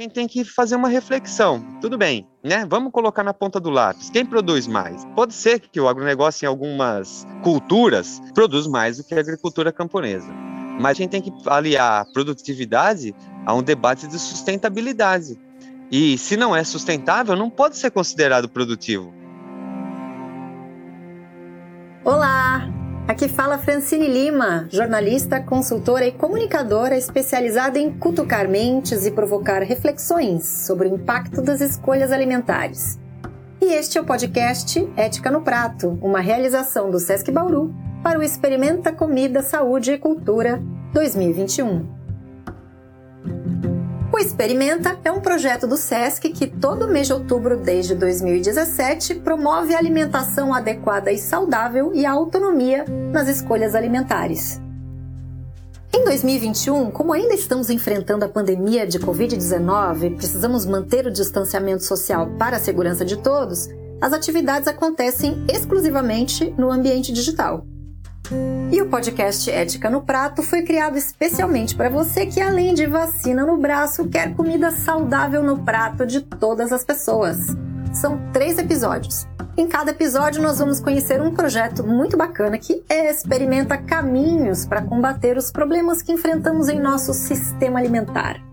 Gente tem que fazer uma reflexão. Tudo bem, né? Vamos colocar na ponta do lápis. Quem produz mais? Pode ser que o agronegócio, em algumas culturas, produz mais do que a agricultura camponesa. Mas a gente tem que aliar produtividade a um debate de sustentabilidade. E se não é sustentável, não pode ser considerado produtivo. Olá! Aqui fala Francine Lima, jornalista, consultora e comunicadora especializada em cutucar mentes e provocar reflexões sobre o impacto das escolhas alimentares. E este é o podcast Ética no Prato, uma realização do Sesc Bauru para o Experimenta Comida, Saúde e Cultura 2021. Experimenta é um projeto do SESC que todo mês de outubro desde 2017 promove a alimentação adequada e saudável e a autonomia nas escolhas alimentares. Em 2021, como ainda estamos enfrentando a pandemia de Covid-19 e precisamos manter o distanciamento social para a segurança de todos, as atividades acontecem exclusivamente no ambiente digital. E o podcast Ética no Prato foi criado especialmente para você que, além de vacina no braço, quer comida saudável no prato de todas as pessoas. São três episódios. Em cada episódio, nós vamos conhecer um projeto muito bacana que experimenta caminhos para combater os problemas que enfrentamos em nosso sistema alimentar.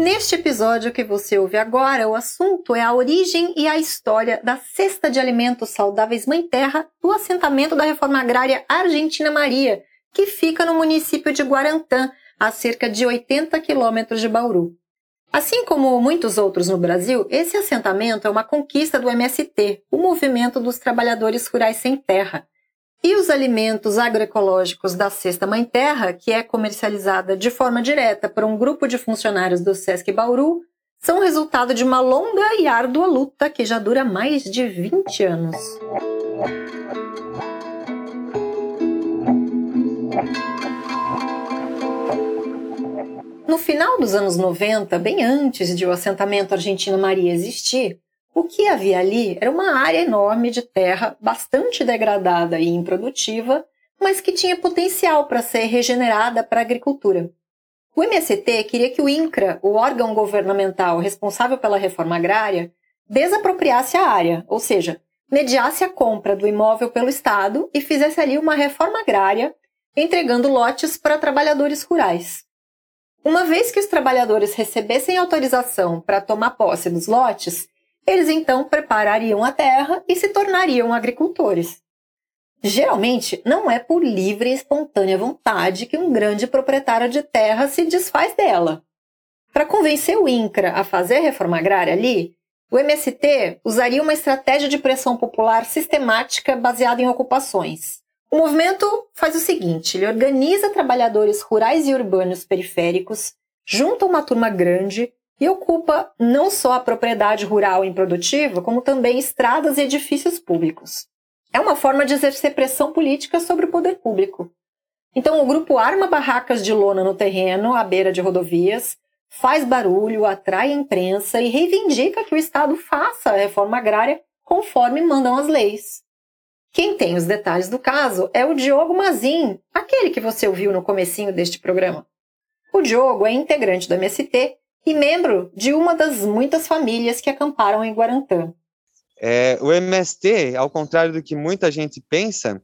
Neste episódio que você ouve agora, o assunto é a origem e a história da cesta de alimentos saudáveis Mãe Terra do assentamento da Reforma Agrária Argentina Maria, que fica no município de Guarantã, a cerca de 80 quilômetros de Bauru. Assim como muitos outros no Brasil, esse assentamento é uma conquista do MST, o Movimento dos Trabalhadores Rurais Sem Terra, e os alimentos agroecológicos da Cesta Mãe Terra, que é comercializada de forma direta por um grupo de funcionários do Sesc Bauru, são resultado de uma longa e árdua luta que já dura mais de 20 anos. No final dos anos 90, bem antes de o assentamento Argentina Maria existir, o que havia ali era uma área enorme de terra, bastante degradada e improdutiva, mas que tinha potencial para ser regenerada para a agricultura. O MST queria que o INCRA, o órgão governamental responsável pela reforma agrária, desapropriasse a área, ou seja, mediasse a compra do imóvel pelo Estado e fizesse ali uma reforma agrária, entregando lotes para trabalhadores rurais. Uma vez que os trabalhadores recebessem autorização para tomar posse dos lotes, eles então preparariam a terra e se tornariam agricultores. Geralmente, não é por livre e espontânea vontade que um grande proprietário de terra se desfaz dela. Para convencer o INCRA a fazer a reforma agrária ali, o MST usaria uma estratégia de pressão popular sistemática baseada em ocupações. O movimento faz o seguinte: ele organiza trabalhadores rurais e urbanos periféricos, junta uma turma grande e ocupa não só a propriedade rural improdutiva, como também estradas e edifícios públicos. É uma forma de exercer pressão política sobre o poder público. Então, o grupo arma barracas de lona no terreno, à beira de rodovias, faz barulho, atrai a imprensa e reivindica que o Estado faça a reforma agrária conforme mandam as leis. Quem tem os detalhes do caso é o Diogo Mazin, aquele que você ouviu no comecinho deste programa. O Diogo é integrante do MST e membro de uma das muitas famílias que acamparam em Guarantã. É, o MST, ao contrário do que muita gente pensa,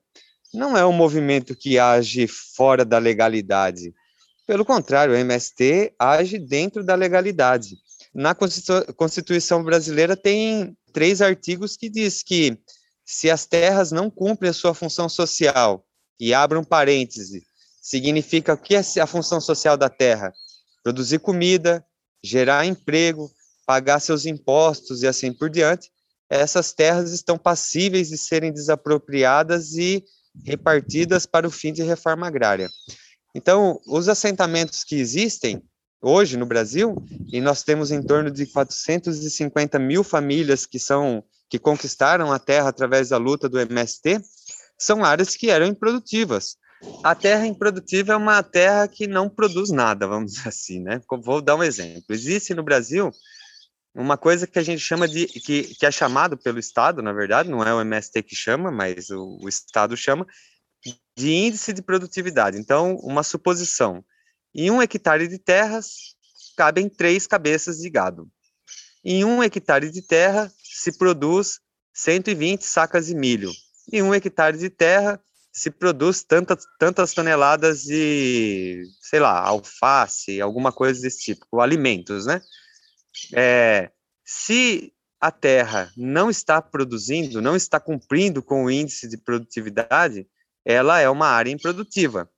não é um movimento que age fora da legalidade. Pelo contrário, o MST age dentro da legalidade. Na Constituição brasileira tem três artigos que diz que se as terras não cumprem a sua função social, e abram um parêntese, significa o que é a função social da terra? Produzir comida, gerar emprego, pagar seus impostos e assim por diante, essas terras estão passíveis de serem desapropriadas e repartidas para o fim de reforma agrária. Então, os assentamentos que existem hoje no Brasil, e nós temos em torno de 450 mil famílias que são que conquistaram a terra através da luta do MST, são áreas que eram improdutivas. A terra improdutiva é uma terra que não produz nada, vamos dizer assim, né? Vou dar um exemplo. Existe no Brasil uma coisa que a gente chama de que, que é chamado pelo Estado, na verdade, não é o MST que chama, mas o, o Estado chama de índice de produtividade. Então, uma suposição. Em um hectare de terras, cabem três cabeças de gado. Em um hectare de terra, se produz 120 sacas de milho. Em um hectare de terra, se produz tantas, tantas toneladas de, sei lá, alface, alguma coisa desse tipo, alimentos, né? É, se a terra não está produzindo, não está cumprindo com o índice de produtividade, ela é uma área improdutiva.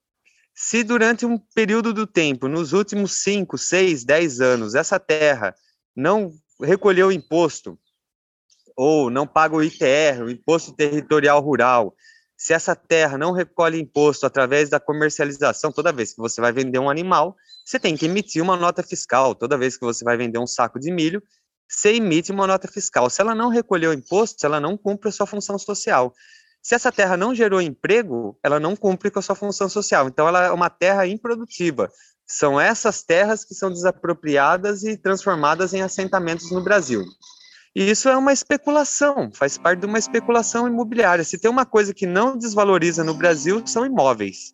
Se durante um período do tempo, nos últimos 5, 6, 10 anos, essa terra não recolheu imposto, ou não paga o ITR, o Imposto Territorial Rural, se essa terra não recolhe imposto através da comercialização, toda vez que você vai vender um animal, você tem que emitir uma nota fiscal. Toda vez que você vai vender um saco de milho, você emite uma nota fiscal. Se ela não recolheu imposto, ela não cumpre a sua função social. Se essa terra não gerou emprego, ela não cumpre com a sua função social. Então, ela é uma terra improdutiva. São essas terras que são desapropriadas e transformadas em assentamentos no Brasil. E isso é uma especulação, faz parte de uma especulação imobiliária. Se tem uma coisa que não desvaloriza no Brasil, são imóveis.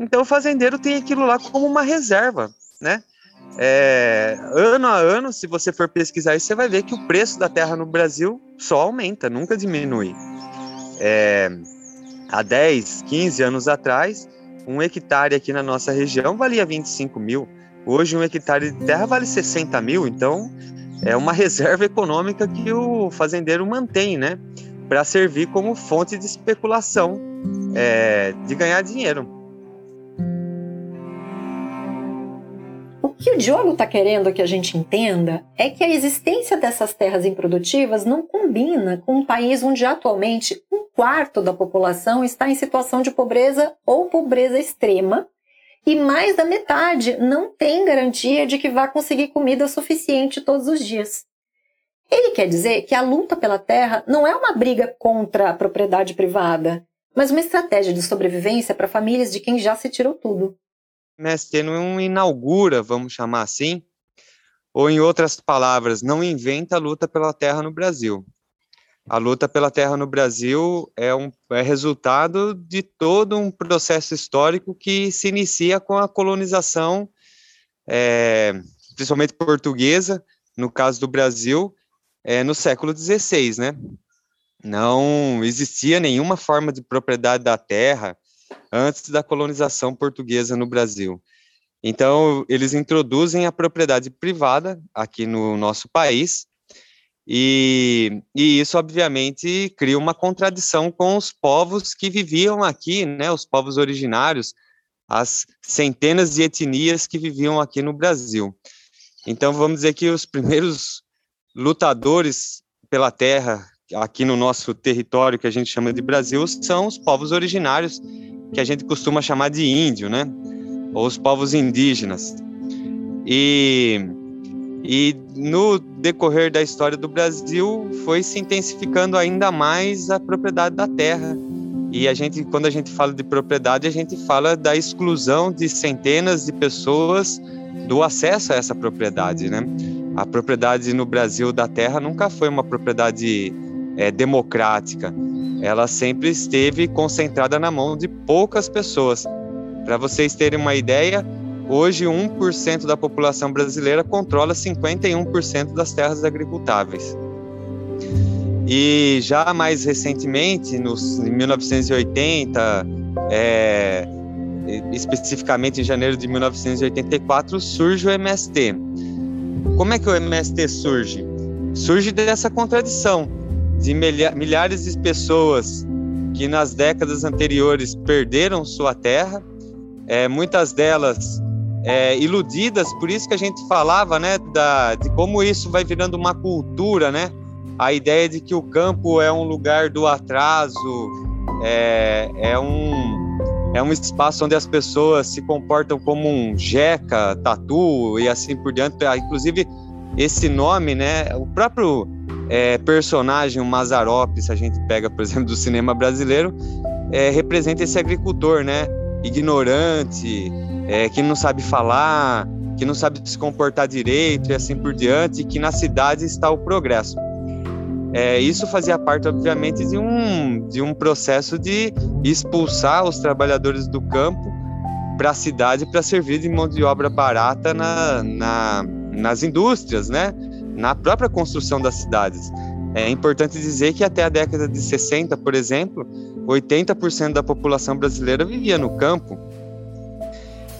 Então o fazendeiro tem aquilo lá como uma reserva, né? É, ano a ano, se você for pesquisar isso, você vai ver que o preço da terra no Brasil só aumenta, nunca diminui. É, há 10, 15 anos atrás, um hectare aqui na nossa região valia 25 mil. Hoje, um hectare de terra vale 60 mil. Então, é uma reserva econômica que o fazendeiro mantém, né? Para servir como fonte de especulação, é, de ganhar dinheiro. O que o Diogo está querendo que a gente entenda é que a existência dessas terras improdutivas não combina com um país onde atualmente um quarto da população está em situação de pobreza ou pobreza extrema e mais da metade não tem garantia de que vai conseguir comida suficiente todos os dias. Ele quer dizer que a luta pela terra não é uma briga contra a propriedade privada, mas uma estratégia de sobrevivência para famílias de quem já se tirou tudo. Mestre, não inaugura, vamos chamar assim, ou em outras palavras, não inventa a luta pela terra no Brasil a luta pela terra no Brasil é, um, é resultado de todo um processo histórico que se inicia com a colonização, é, principalmente portuguesa, no caso do Brasil, é, no século XVI, né? Não existia nenhuma forma de propriedade da terra antes da colonização portuguesa no Brasil. Então, eles introduzem a propriedade privada aqui no nosso país, e, e, isso, obviamente, cria uma contradição com os povos que viviam aqui, né, os povos originários, as centenas de etnias que viviam aqui no Brasil. Então, vamos dizer que os primeiros lutadores pela terra aqui no nosso território, que a gente chama de Brasil, são os povos originários, que a gente costuma chamar de índio, né? Ou os povos indígenas. E e no decorrer da história do Brasil foi se intensificando ainda mais a propriedade da terra. E a gente, quando a gente fala de propriedade, a gente fala da exclusão de centenas de pessoas do acesso a essa propriedade, né? A propriedade no Brasil da terra nunca foi uma propriedade é, democrática. Ela sempre esteve concentrada na mão de poucas pessoas. Para vocês terem uma ideia, Hoje, 1% da população brasileira controla 51% das terras agricultáveis. E já mais recentemente, nos, em 1980, é, especificamente em janeiro de 1984, surge o MST. Como é que o MST surge? Surge dessa contradição de milhares de pessoas que nas décadas anteriores perderam sua terra, é, muitas delas é, iludidas, por isso que a gente falava, né, da, de como isso vai virando uma cultura, né? A ideia de que o campo é um lugar do atraso, é, é um é um espaço onde as pessoas se comportam como um jeca, tatu e assim por diante. Ah, inclusive esse nome, né? O próprio é, personagem, o Mazarop, se a gente pega, por exemplo, do cinema brasileiro, é, representa esse agricultor, né? Ignorante, é, que não sabe falar, que não sabe se comportar direito e assim por diante, que na cidade está o progresso. É, isso fazia parte, obviamente, de um, de um processo de expulsar os trabalhadores do campo para a cidade para servir de mão de obra barata na, na, nas indústrias, né? na própria construção das cidades. É importante dizer que até a década de 60, por exemplo, 80% da população brasileira vivia no campo.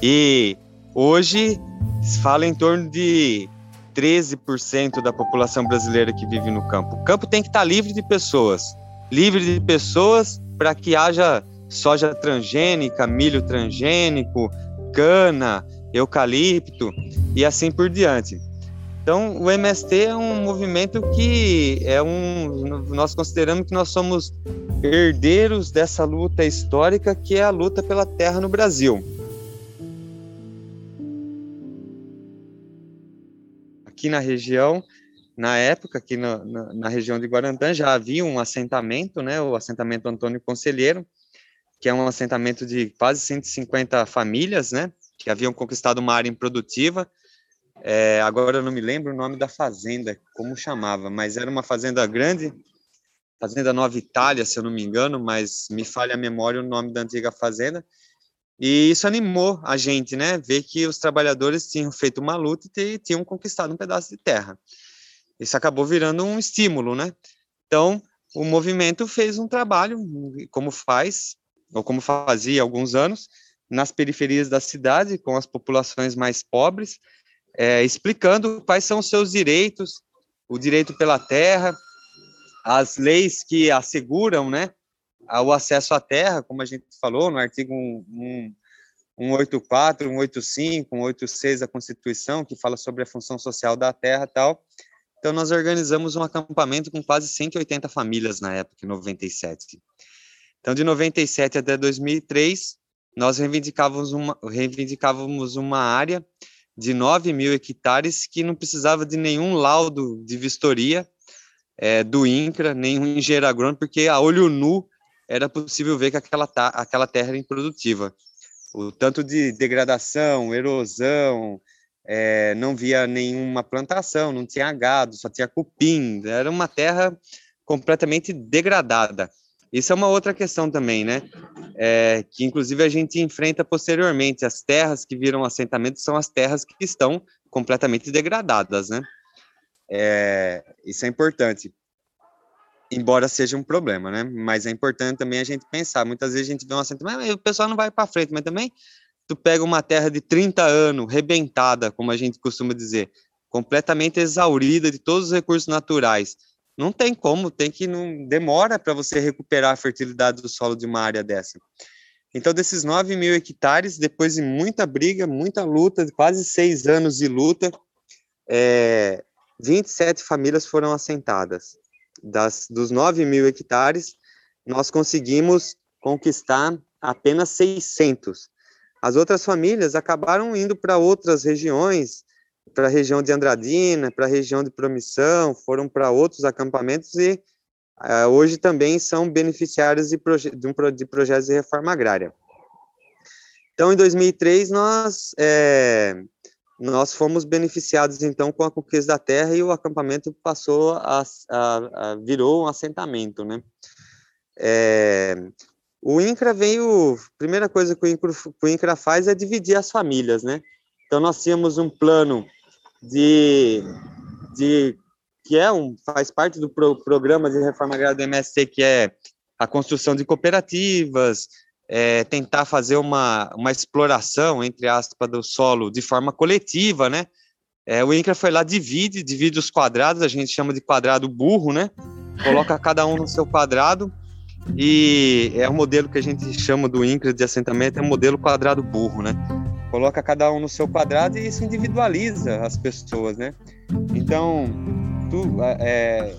E hoje fala em torno de 13% da população brasileira que vive no campo. O campo tem que estar livre de pessoas, livre de pessoas para que haja soja transgênica, milho transgênico, cana, eucalipto e assim por diante. Então, o MST é um movimento que é um nós consideramos que nós somos herdeiros dessa luta histórica que é a luta pela terra no Brasil. Aqui na região, na época, aqui na, na, na região de Guarantã, já havia um assentamento, né, o assentamento Antônio Conselheiro, que é um assentamento de quase 150 famílias, né, que haviam conquistado uma área improdutiva. É, agora eu não me lembro o nome da fazenda, como chamava, mas era uma fazenda grande, Fazenda Nova Itália, se eu não me engano, mas me falha a memória o nome da antiga fazenda. E isso animou a gente, né? Ver que os trabalhadores tinham feito uma luta e tinham conquistado um pedaço de terra. Isso acabou virando um estímulo, né? Então, o movimento fez um trabalho, como faz, ou como fazia há alguns anos, nas periferias da cidade, com as populações mais pobres, é, explicando quais são os seus direitos, o direito pela terra, as leis que asseguram, né, o acesso à terra, como a gente falou no artigo 184, 185, 186 da Constituição, que fala sobre a função social da terra e tal. Então, nós organizamos um acampamento com quase 180 famílias na época, em 97. Então, de 97 até 2003, nós reivindicávamos uma, reivindicávamos uma área de 9 mil hectares que não precisava de nenhum laudo de vistoria é, do INCRA, nenhum engenheiro agrônomo, porque a olho nu era possível ver que aquela, aquela terra era improdutiva. O tanto de degradação, erosão, é, não via nenhuma plantação, não tinha gado, só tinha cupim, era uma terra completamente degradada. Isso é uma outra questão também, né? É, que inclusive a gente enfrenta posteriormente. As terras que viram assentamento são as terras que estão completamente degradadas, né? É, isso é importante. Embora seja um problema, né? Mas é importante também a gente pensar. Muitas vezes a gente vê um assentamento, mas o pessoal não vai para frente, mas também tu pega uma terra de 30 anos, rebentada, como a gente costuma dizer, completamente exaurida de todos os recursos naturais não tem como, tem que não demora para você recuperar a fertilidade do solo de uma área dessa. Então, desses 9 mil hectares, depois de muita briga, muita luta, quase seis anos de luta, é, 27 famílias foram assentadas. Das, dos 9 mil hectares, nós conseguimos conquistar apenas 600. As outras famílias acabaram indo para outras regiões, para a região de Andradina, para a região de Promissão, foram para outros acampamentos e uh, hoje também são beneficiários de, proje de, um, de, projetos de reforma agrária. Então, em 2003, nós, é, nós fomos beneficiados, então, com a conquista da terra e o acampamento passou a, a, a virou um assentamento, né? É, o INCRA veio, primeira coisa que o INCRA, que o INCRA faz é dividir as famílias, né? Então, nós tínhamos um plano de, de que é um faz parte do pro, programa de reforma agrária do MST, que é a construção de cooperativas, é, tentar fazer uma, uma exploração, entre aspas, do solo de forma coletiva, né? É, o INCRA foi lá, divide, divide os quadrados, a gente chama de quadrado burro, né? Coloca cada um no seu quadrado, e é o modelo que a gente chama do INCRA de assentamento, é o modelo quadrado burro, né? Coloca cada um no seu quadrado e isso individualiza as pessoas, né? Então, tu, é,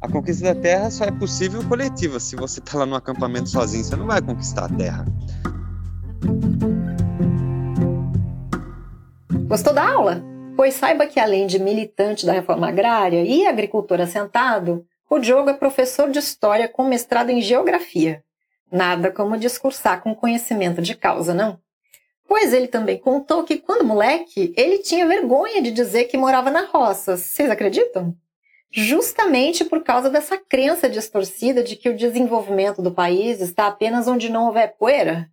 a conquista da terra só é possível coletiva. Se você está lá no acampamento sozinho, você não vai conquistar a terra. Gostou da aula? Pois saiba que além de militante da reforma agrária e agricultor assentado, o Diogo é professor de história com mestrado em geografia. Nada como discursar com conhecimento de causa, não? Pois ele também contou que quando moleque, ele tinha vergonha de dizer que morava na roça. Vocês acreditam? Justamente por causa dessa crença distorcida de que o desenvolvimento do país está apenas onde não houver poeira.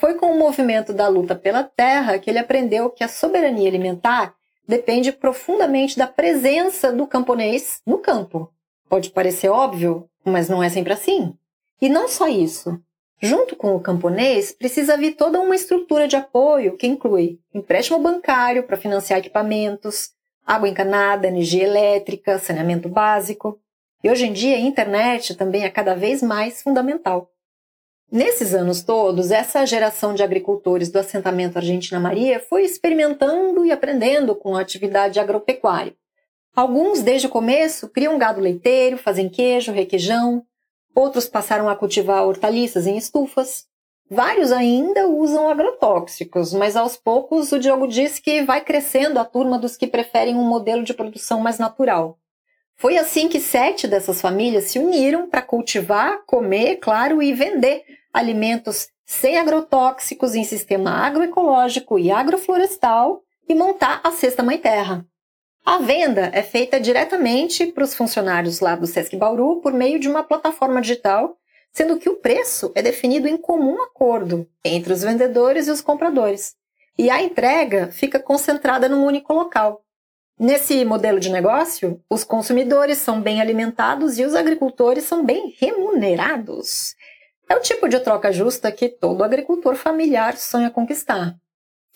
Foi com o movimento da luta pela terra que ele aprendeu que a soberania alimentar depende profundamente da presença do camponês no campo. Pode parecer óbvio, mas não é sempre assim. E não só isso. Junto com o camponês, precisa vir toda uma estrutura de apoio que inclui empréstimo bancário para financiar equipamentos, água encanada, energia elétrica, saneamento básico. E hoje em dia a internet também é cada vez mais fundamental. Nesses anos todos, essa geração de agricultores do assentamento Argentina Maria foi experimentando e aprendendo com a atividade agropecuária. Alguns, desde o começo, criam gado leiteiro, fazem queijo, requeijão. Outros passaram a cultivar hortaliças em estufas. Vários ainda usam agrotóxicos, mas aos poucos o Diogo diz que vai crescendo a turma dos que preferem um modelo de produção mais natural. Foi assim que sete dessas famílias se uniram para cultivar, comer, claro, e vender alimentos sem agrotóxicos em sistema agroecológico e agroflorestal e montar a Cesta Mãe Terra. A venda é feita diretamente para os funcionários lá do Sesc Bauru por meio de uma plataforma digital, sendo que o preço é definido em comum acordo entre os vendedores e os compradores. E a entrega fica concentrada num único local. Nesse modelo de negócio, os consumidores são bem alimentados e os agricultores são bem remunerados. É o tipo de troca justa que todo agricultor familiar sonha conquistar.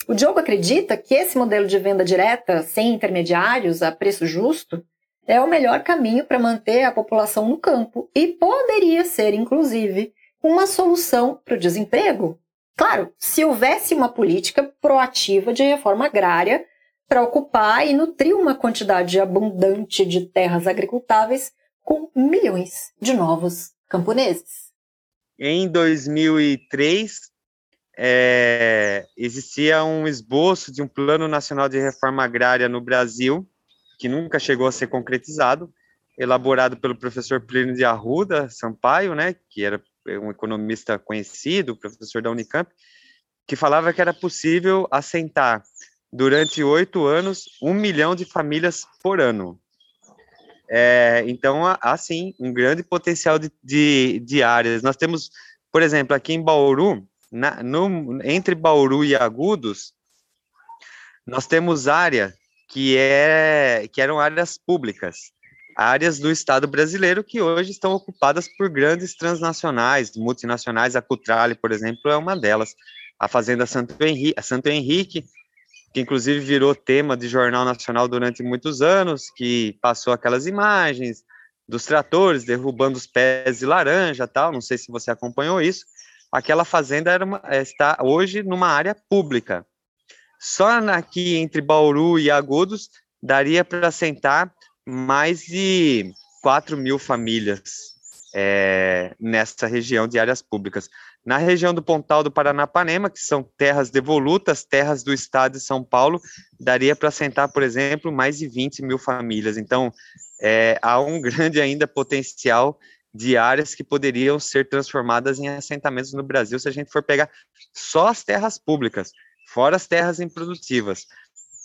O Diogo acredita que esse modelo de venda direta, sem intermediários, a preço justo, é o melhor caminho para manter a população no campo e poderia ser, inclusive, uma solução para o desemprego. Claro, se houvesse uma política proativa de reforma agrária para ocupar e nutrir uma quantidade abundante de terras agricultáveis com milhões de novos camponeses. Em 2003, é, existia um esboço de um Plano Nacional de Reforma Agrária no Brasil, que nunca chegou a ser concretizado, elaborado pelo professor Plínio de Arruda Sampaio, né, que era um economista conhecido, professor da Unicamp, que falava que era possível assentar durante oito anos um milhão de famílias por ano. É, então, há sim um grande potencial de, de, de, áreas. Nós temos, por exemplo, aqui em Bauru, na, no, entre Bauru e Agudos, nós temos área que, é, que eram áreas públicas, áreas do Estado brasileiro que hoje estão ocupadas por grandes transnacionais, multinacionais. A Cutrale, por exemplo, é uma delas. A Fazenda Santo Henrique, Santo Henrique que inclusive virou tema de jornal nacional durante muitos anos, que passou aquelas imagens dos tratores derrubando os pés de laranja, tal. Não sei se você acompanhou isso. Aquela fazenda era uma, está hoje numa área pública. Só aqui entre Bauru e Agudos daria para assentar mais de 4 mil famílias é, nessa região de áreas públicas. Na região do Pontal do Paranapanema, que são terras devolutas, terras do estado de São Paulo, daria para assentar, por exemplo, mais de 20 mil famílias. Então, é, há um grande ainda potencial de áreas que poderiam ser transformadas em assentamentos no Brasil se a gente for pegar só as terras públicas, fora as terras improdutivas.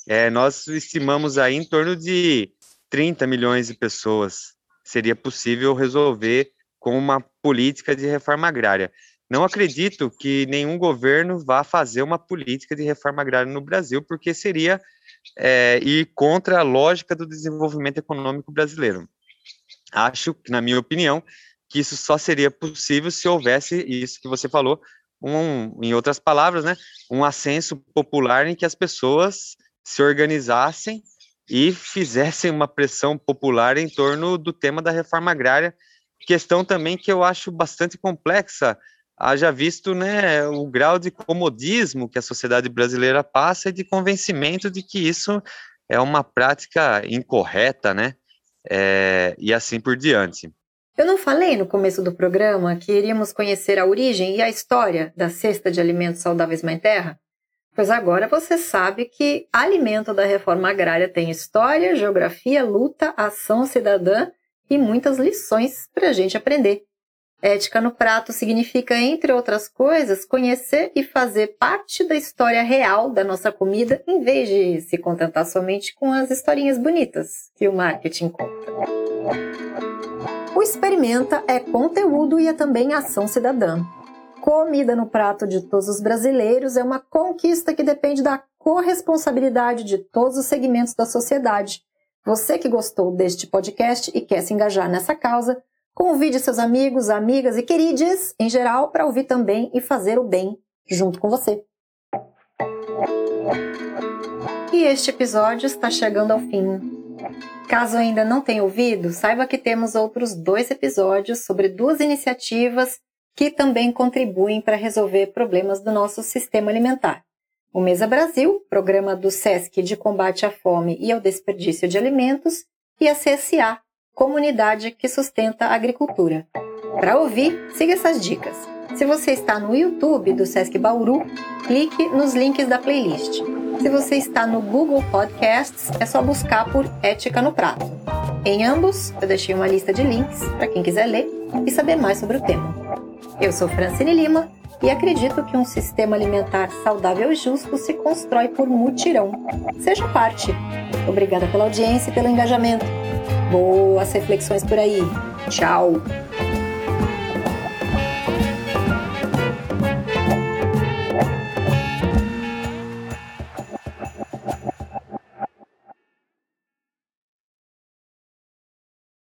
É, nós estimamos aí em torno de 30 milhões de pessoas seria possível resolver com uma política de reforma agrária. Não acredito que nenhum governo vá fazer uma política de reforma agrária no Brasil, porque seria é, ir contra a lógica do desenvolvimento econômico brasileiro. Acho, na minha opinião, que isso só seria possível se houvesse isso que você falou, um, em outras palavras, né, um ascenso popular em que as pessoas se organizassem e fizessem uma pressão popular em torno do tema da reforma agrária, questão também que eu acho bastante complexa, haja visto né, o grau de comodismo que a sociedade brasileira passa e de convencimento de que isso é uma prática incorreta, né? É, e assim por diante. Eu não falei no começo do programa que iríamos conhecer a origem e a história da cesta de alimentos saudáveis Mãe Terra? Pois agora você sabe que alimento da reforma agrária tem história, geografia, luta, ação cidadã e muitas lições para a gente aprender. Ética no prato significa, entre outras coisas, conhecer e fazer parte da história real da nossa comida, em vez de se contentar somente com as historinhas bonitas que o marketing conta. O Experimenta é conteúdo e é também ação cidadã. comida no prato de todos os brasileiros é uma conquista que depende da corresponsabilidade de todos os segmentos da sociedade. Você que gostou deste podcast e quer se engajar nessa causa, convide seus amigos, amigas e queridos em geral para ouvir também e fazer o bem junto com você. E este episódio está chegando ao fim. Caso ainda não tenha ouvido, saiba que temos outros dois episódios sobre duas iniciativas que também contribuem para resolver problemas do nosso sistema alimentar. O Mesa Brasil, programa do SESC de combate à fome e ao desperdício de alimentos, e a CSA, comunidade que sustenta a agricultura. Para ouvir, siga essas dicas. Se você está no YouTube do Sesc Bauru, clique nos links da playlist. Se você está no Google Podcasts, é só buscar por Ética no Prato. Em ambos, eu deixei uma lista de links para quem quiser ler e saber mais sobre o tema. Eu sou Francine Lima e acredito que um sistema alimentar saudável e justo se constrói por mutirão. Seja parte. Obrigada pela audiência e pelo engajamento. Boas reflexões por aí. Tchau!